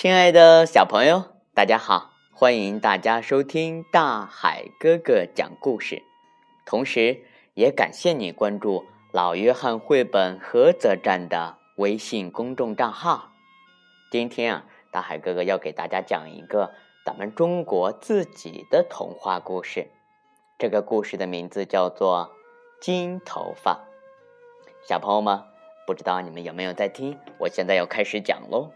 亲爱的小朋友，大家好！欢迎大家收听大海哥哥讲故事，同时也感谢你关注老约翰绘本菏泽站的微信公众账号。今天啊，大海哥哥要给大家讲一个咱们中国自己的童话故事。这个故事的名字叫做《金头发》。小朋友们，不知道你们有没有在听？我现在要开始讲喽。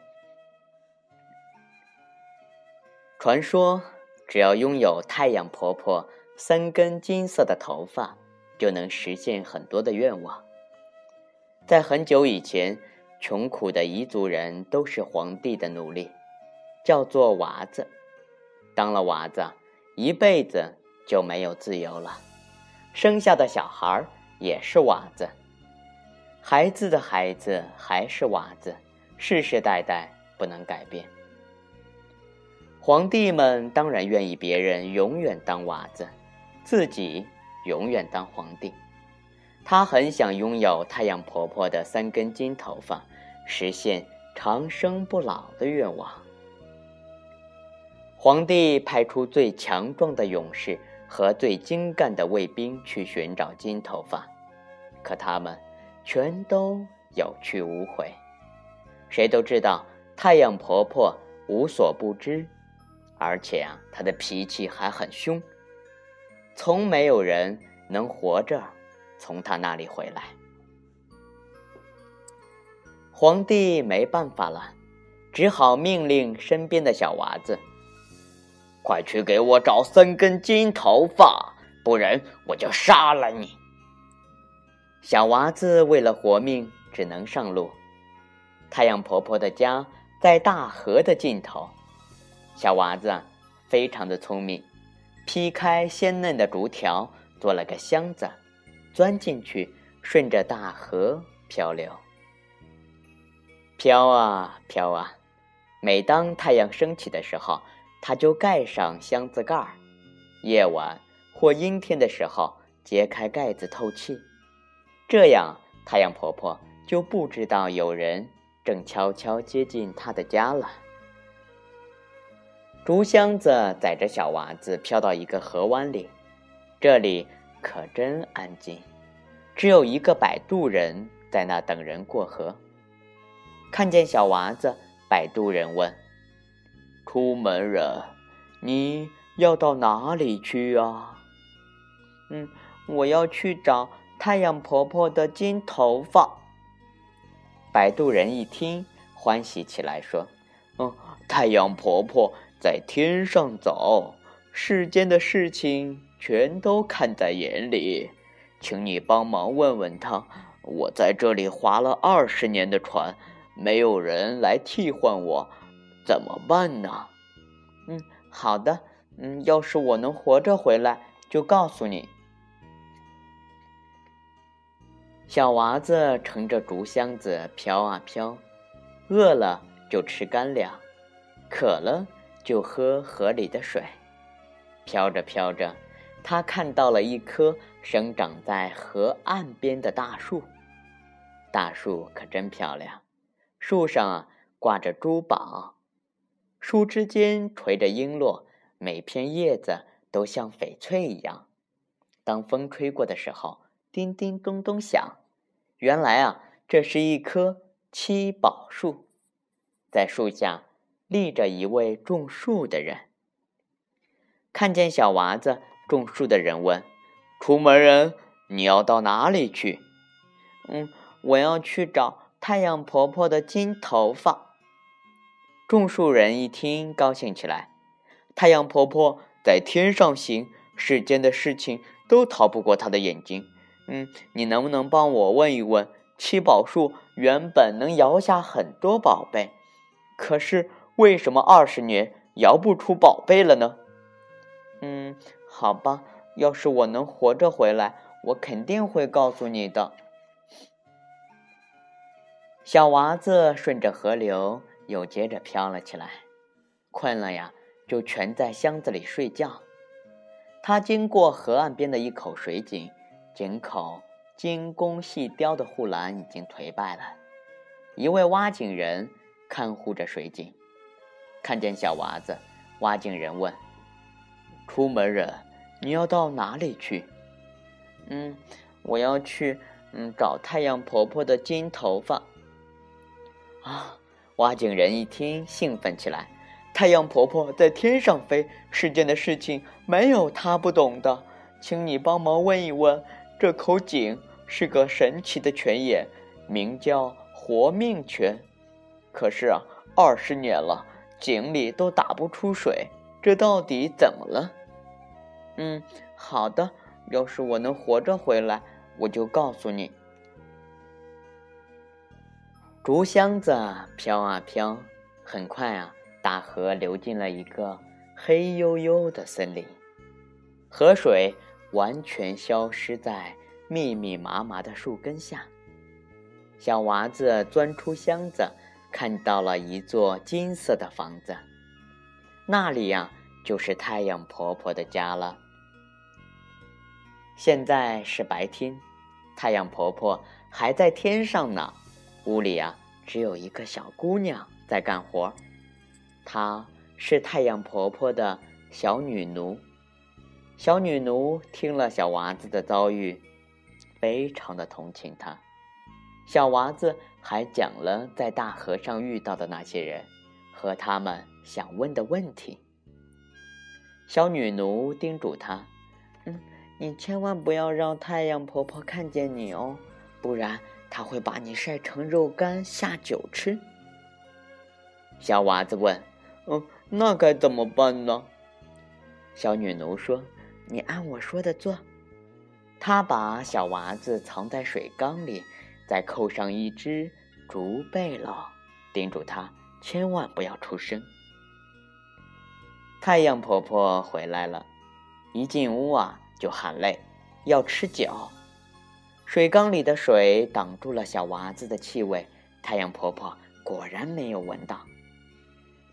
传说，只要拥有太阳婆婆三根金色的头发，就能实现很多的愿望。在很久以前，穷苦的彝族人都是皇帝的奴隶，叫做娃子。当了娃子，一辈子就没有自由了，生下的小孩也是娃子，孩子的孩子还是娃子，世世代代不能改变。皇帝们当然愿意别人永远当娃子，自己永远当皇帝。他很想拥有太阳婆婆的三根金头发，实现长生不老的愿望。皇帝派出最强壮的勇士和最精干的卫兵去寻找金头发，可他们全都有去无回。谁都知道太阳婆婆无所不知。而且啊，他的脾气还很凶，从没有人能活着从他那里回来。皇帝没办法了，只好命令身边的小娃子：“快去给我找三根金头发，不然我就杀了你！”小娃子为了活命，只能上路。太阳婆婆的家在大河的尽头。小娃子非常的聪明，劈开鲜嫩的竹条，做了个箱子，钻进去，顺着大河漂流。飘啊飘啊，每当太阳升起的时候，它就盖上箱子盖儿；夜晚或阴天的时候，揭开盖子透气。这样，太阳婆婆就不知道有人正悄悄接近她的家了。竹箱子载着小娃子飘到一个河湾里，这里可真安静，只有一个摆渡人在那等人过河。看见小娃子，摆渡人问：“出门人，你要到哪里去啊？”“嗯，我要去找太阳婆婆的金头发。”摆渡人一听，欢喜起来，说：“嗯，太阳婆婆。”在天上走，世间的事情全都看在眼里，请你帮忙问问他。我在这里划了二十年的船，没有人来替换我，怎么办呢？嗯，好的，嗯，要是我能活着回来，就告诉你。小娃子乘着竹箱子飘啊飘，饿了就吃干粮，渴了。就喝河里的水，飘着飘着，他看到了一棵生长在河岸边的大树。大树可真漂亮，树上挂着珠宝，树枝间垂着璎珞，每片叶子都像翡翠一样。当风吹过的时候，叮叮咚咚响。原来啊，这是一棵七宝树，在树下。立着一位种树的人，看见小娃子，种树的人问：“出门人，你要到哪里去？”“嗯，我要去找太阳婆婆的金头发。”种树人一听，高兴起来：“太阳婆婆在天上行，世间的事情都逃不过她的眼睛。嗯，你能不能帮我问一问？七宝树原本能摇下很多宝贝，可是……”为什么二十年摇不出宝贝了呢？嗯，好吧，要是我能活着回来，我肯定会告诉你的。小娃子顺着河流又接着飘了起来，困了呀，就蜷在箱子里睡觉。他经过河岸边的一口水井，井口精工细雕的护栏已经颓败了，一位挖井人看护着水井。看见小娃子，挖井人问：“出门人，你要到哪里去？”“嗯，我要去，嗯，找太阳婆婆的金头发。”啊！挖井人一听，兴奋起来：“太阳婆婆在天上飞，世间的事情没有她不懂的，请你帮忙问一问。这口井是个神奇的泉眼，名叫活命泉。可是啊，二十年了，井里都打不出水，这到底怎么了？”“嗯，好的，要是我能活着回来，我就告诉你。”竹箱子飘啊飘，很快啊，大河流进了一个黑黝黝的森林，河水完全消失在密密麻麻的树根下。小娃子钻出箱子，看到了一座金色的房子，那里呀，就是太阳婆婆的家了。现在是白天，太阳婆婆还在天上呢。屋里啊，只有一个小姑娘在干活，她是太阳婆婆的小女奴。小女奴听了小娃子的遭遇，非常的同情她。小娃子还讲了在大河上遇到的那些人和他们想问的问题。小女奴叮嘱他：“嗯，你千万不要让太阳婆婆看见你哦，不然。”他会把你晒成肉干下酒吃。小娃子问：“嗯，那该怎么办呢？”小女奴说：“你按我说的做。”她把小娃子藏在水缸里，再扣上一只竹背篓，叮嘱他千万不要出声。太阳婆婆回来了，一进屋啊就喊累，要吃酒。水缸里的水挡住了小娃子的气味，太阳婆婆果然没有闻到。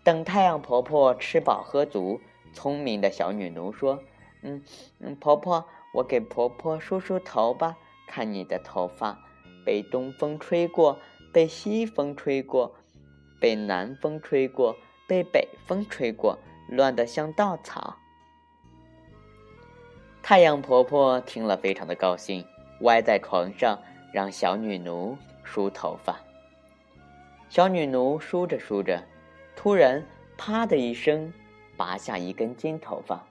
等太阳婆婆吃饱喝足，聪明的小女奴说：“嗯嗯，婆婆，我给婆婆梳梳头吧。看你的头发，被东风吹过，被西风吹过，被南风吹过，被北风吹过，乱得像稻草。”太阳婆婆听了，非常的高兴。歪在床上，让小女奴梳头发。小女奴梳着梳着，突然“啪”的一声，拔下一根金头发。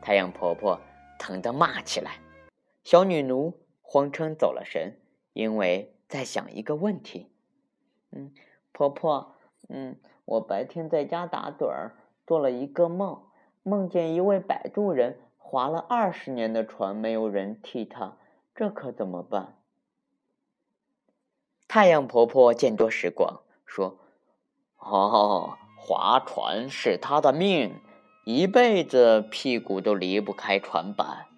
太阳婆婆疼得骂起来。小女奴慌称走了神，因为在想一个问题：“嗯，婆婆，嗯，我白天在家打盹儿，做了一个梦，梦见一位摆渡人划了二十年的船，没有人替他。”这可怎么办？太阳婆婆见多识广，说：“哦，划船是她的命，一辈子屁股都离不开船板，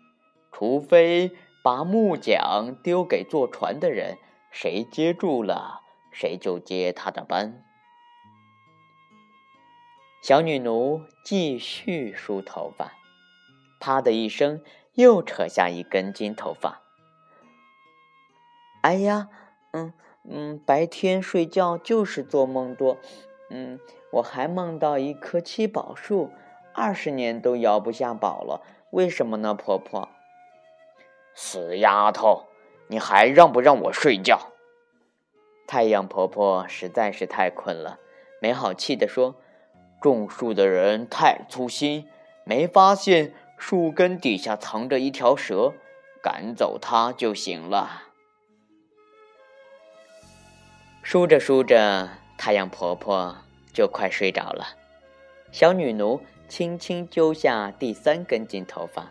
除非把木桨丢给坐船的人，谁接住了，谁就接他的班。”小女奴继续梳头发，啪的一声，又扯下一根金头发。哎呀，嗯嗯，白天睡觉就是做梦多，嗯，我还梦到一棵七宝树，二十年都摇不下宝了，为什么呢，婆婆？死丫头，你还让不让我睡觉？太阳婆婆实在是太困了，没好气地说：“种树的人太粗心，没发现树根底下藏着一条蛇，赶走它就行了。”梳着梳着，太阳婆婆就快睡着了。小女奴轻轻揪下第三根金头发。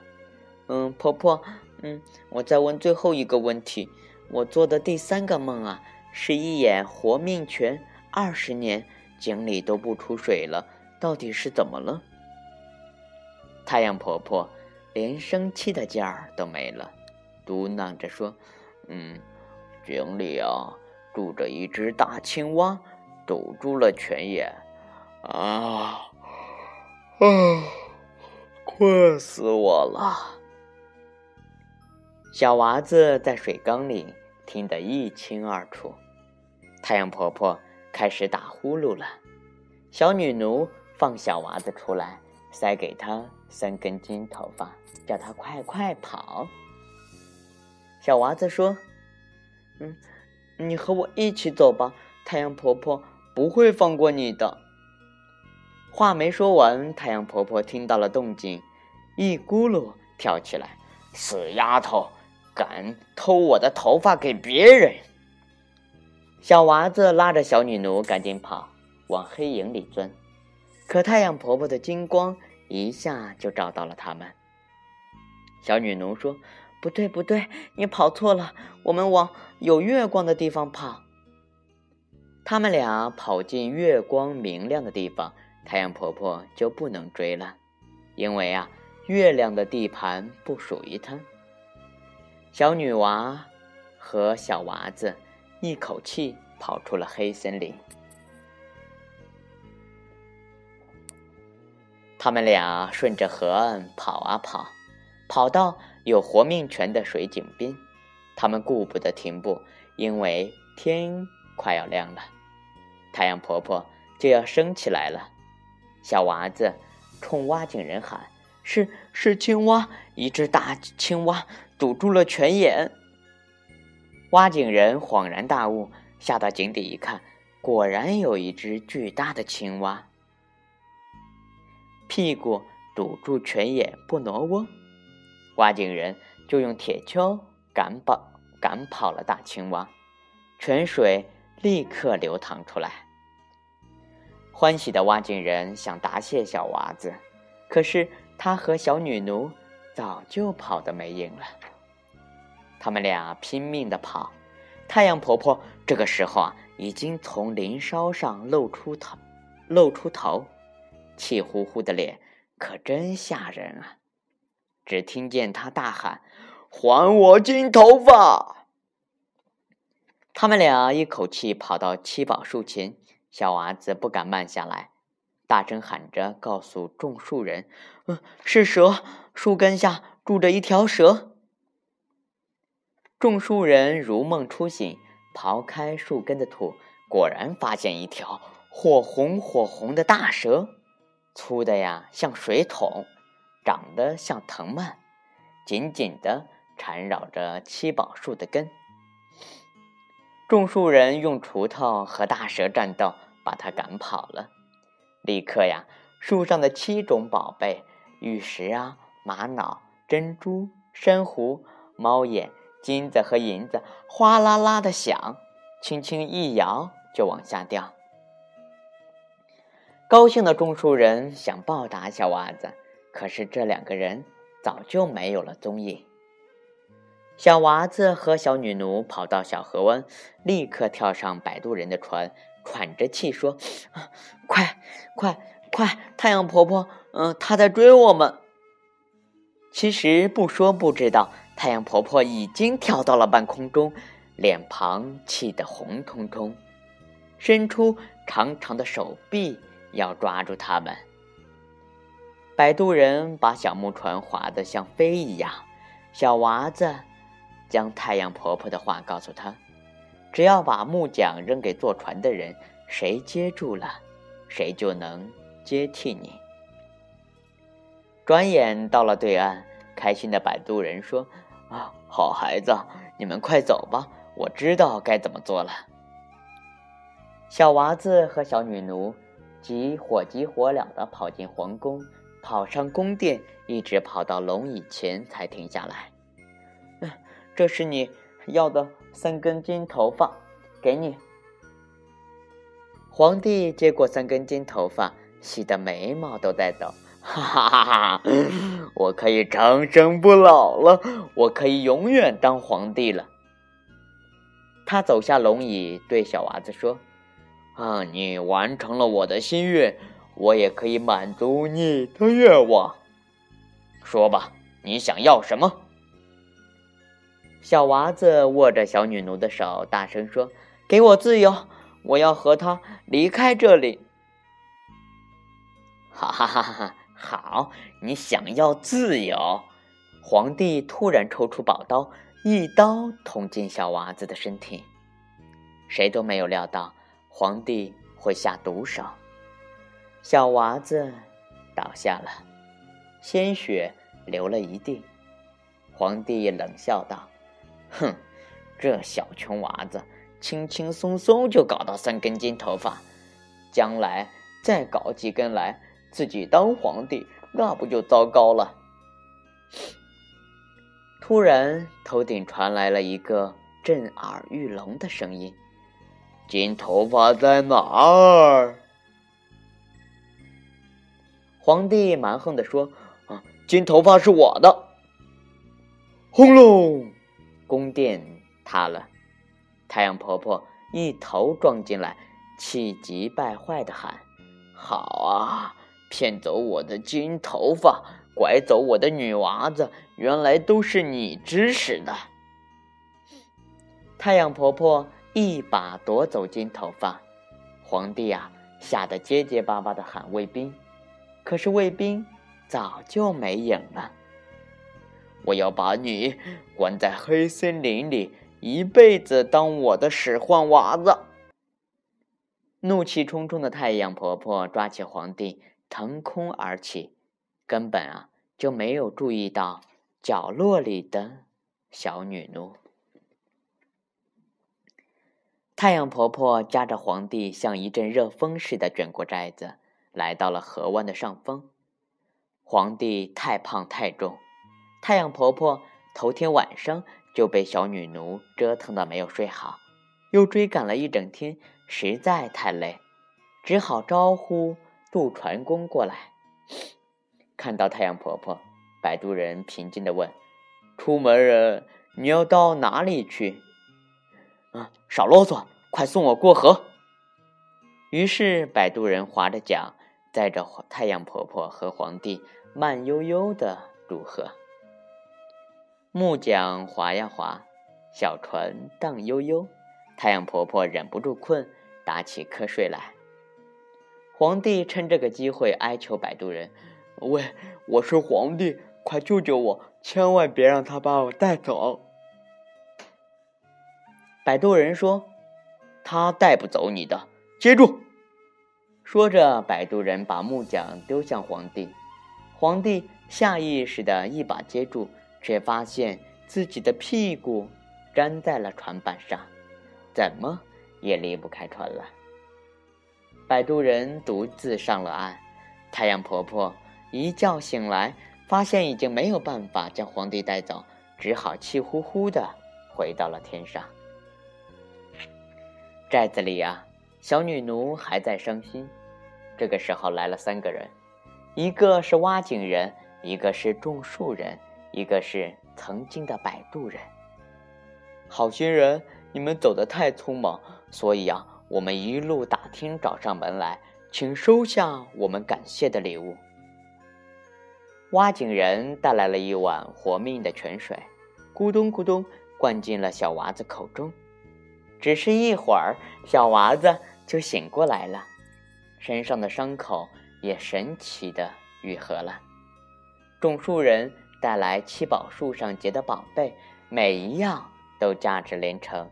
嗯，婆婆，嗯，我再问最后一个问题。我做的第三个梦啊，是一眼活命泉，二十年井里都不出水了，到底是怎么了？太阳婆婆连生气的劲儿都没了，嘟囔着说：“嗯，井里啊。”住着一只大青蛙，堵住了泉眼。啊，啊，困死我了！小娃子在水缸里听得一清二楚。太阳婆婆开始打呼噜了。小女奴放小娃子出来，塞给他三根金头发，叫他快快跑。小娃子说：“嗯，你和我一起走吧，太阳婆婆不会放过你的。”话没说完，太阳婆婆听到了动静，一咕噜跳起来：“死丫头，敢偷我的头发给别人！”小娃子拉着小女奴赶紧跑，往黑影里钻。可太阳婆婆的金光一下就照到了他们。小女奴说：“不对，不对，你跑错了，我们往有月光的地方跑。”他们俩跑进月光明亮的地方，太阳婆婆就不能追了，因为啊，月亮的地盘不属于她。小女娃和小娃子一口气跑出了黑森林。他们俩顺着河岸跑啊跑，跑到有活命泉的水井边，他们顾不得停步，因为天快要亮了，太阳婆婆就要升起来了。小娃子冲挖井人喊：“是是青蛙，一只大青蛙堵住了泉眼。”挖井人恍然大悟，下到井底一看，果然有一只巨大的青蛙。屁股堵住泉眼不挪窝，挖井人就用铁锹赶跑赶跑了大青蛙，泉水立刻流淌出来。欢喜的挖井人想答谢小娃子，可是他和小女奴早就跑得没影了。他们俩拼命的跑，太阳婆婆这个时候啊，已经从林梢上露出头，露出头。气呼呼的脸可真吓人啊！只听见她大喊：“还我金头发！”他们俩一口气跑到七宝树前，小娃子不敢慢下来，大声喊着告诉种树人：“嗯，是蛇，树根下住着一条蛇。”种树人如梦初醒，刨开树根的土，果然发现一条火红火红的大蛇。粗的呀，像水桶；长得像藤蔓，紧紧的缠绕着七宝树的根。种树人用锄头和大蛇战斗，把它赶跑了。立刻呀，树上的七种宝贝——玉石啊、玛瑙、珍珠、珊瑚、猫眼、金子和银子，哗啦啦的响，轻轻一摇就往下掉。高兴的种树人想报答小娃子，可是这两个人早就没有了踪影。小娃子和小女奴跑到小河湾，立刻跳上摆渡人的船，喘着气说：“啊快，快，快！太阳婆婆，嗯，她在追我们。”其实不说不知道，太阳婆婆已经跳到了半空中，脸庞气得红彤彤，伸出长长的手臂。要抓住他们。摆渡人把小木船划得像飞一样。小娃子将太阳婆婆的话告诉他：只要把木桨扔给坐船的人，谁接住了，谁就能接替你。转眼到了对岸，开心的摆渡人说：“，好孩子，你们快走吧，我知道该怎么做了。”小娃子和小女奴。急火急火燎地跑进皇宫，跑上宫殿，一直跑到龙椅前才停下来。这是你要的三根金头发，给你。皇帝接过三根金头发，喜得眉毛都在抖，哈哈哈哈！我可以长生不老了，我可以永远当皇帝了。他走下龙椅，对小娃子说。啊！你完成了我的心愿，我也可以满足你的愿望。说吧，你想要什么？小娃子握着小女奴的手，大声说：“给我自由！我要和她离开这里。”哈哈哈哈！好，你想要自由？皇帝突然抽出宝刀，一刀捅进小娃子的身体。谁都没有料到。皇帝会下毒手，小娃子倒下了，鲜血流了一地。皇帝冷笑道：“哼，这小穷娃子，轻轻松松就搞到三根金头发，将来再搞几根来，自己当皇帝，那不就糟糕了？”突然，头顶传来了一个震耳欲聋的声音：“金头发在哪儿？”皇帝蛮横的说：“啊，金头发是我的。”轰隆，宫殿塌了，太阳婆婆一头撞进来，气急败坏的喊：“好啊，骗走我的金头发！”拐走我的女娃子，原来都是你指使的。太阳婆婆一把夺走金头发，皇帝啊，吓得结结巴巴的喊卫兵，可是卫兵早就没影了。我要把你关在黑森林里，一辈子当我的使唤娃子。怒气冲冲的太阳婆婆抓起皇帝，腾空而起。根本啊就没有注意到角落里的小女奴。太阳婆婆夹着皇帝，像一阵热风似的卷过寨子，来到了河湾的上风。皇帝太胖太重，太阳婆婆头天晚上就被小女奴折腾的没有睡好，又追赶了一整天，实在太累，只好招呼渡船工过来。看到太阳婆婆，摆渡人平静地问：“出门人，你要到哪里去？”“啊，少啰嗦，快送我过河。”于是摆渡人划着桨，载着太阳婆婆和皇帝慢悠悠地渡河。木桨划呀划，小船荡悠悠，太阳婆婆忍不住困，打起瞌睡来。皇帝趁这个机会哀求摆渡人。喂，我是皇帝，快救救我！千万别让他把我带走。摆渡人说：“他带不走你的，接住！”说着，摆渡人把木桨丢向皇帝，皇帝下意识的一把接住，却发现自己的屁股粘在了船板上，怎么也离不开船了。摆渡人独自上了岸，太阳婆婆。一觉醒来，发现已经没有办法将皇帝带走，只好气呼呼的回到了天上。寨子里啊，小女奴还在伤心。这个时候来了三个人，一个是挖井人，一个是种树人，一个是曾经的摆渡人。好心人，你们走得太匆忙，所以啊，我们一路打听找上门来，请收下我们感谢的礼物。挖井人带来了一碗活命的泉水，咕咚咕咚灌进了小娃子口中。只是一会儿，小娃子就醒过来了，身上的伤口也神奇的愈合了。种树人带来七宝树上结的宝贝，每一样都价值连城。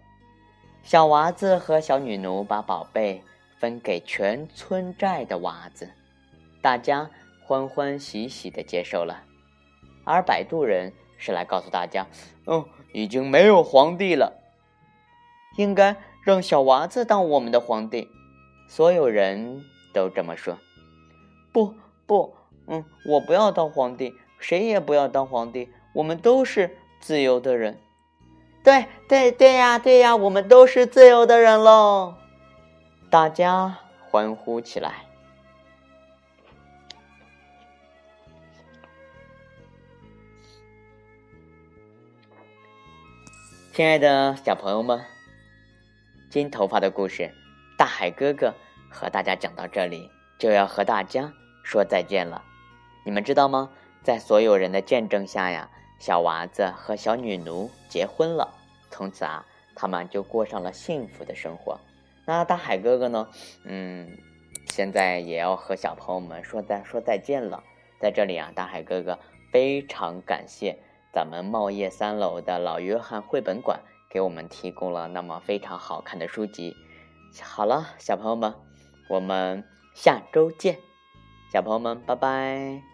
小娃子和小女奴把宝贝分给全村寨的娃子，大家。欢欢喜喜的接受了，而摆渡人是来告诉大家：“哦，已经没有皇帝了，应该让小娃子当我们的皇帝。”所有人都这么说。不不，嗯，我不要当皇帝，谁也不要当皇帝，我们都是自由的人。对对对呀对呀，我们都是自由的人喽！大家欢呼起来。亲爱的小朋友们，金头发的故事，大海哥哥和大家讲到这里，就要和大家说再见了。你们知道吗？在所有人的见证下呀，小娃子和小女奴结婚了，从此啊，他们就过上了幸福的生活。那大海哥哥呢？嗯，现在也要和小朋友们说再说再见了。在这里啊，大海哥哥非常感谢。咱们茂业三楼的老约翰绘本馆给我们提供了那么非常好看的书籍。好了，小朋友们，我们下周见。小朋友们，拜拜。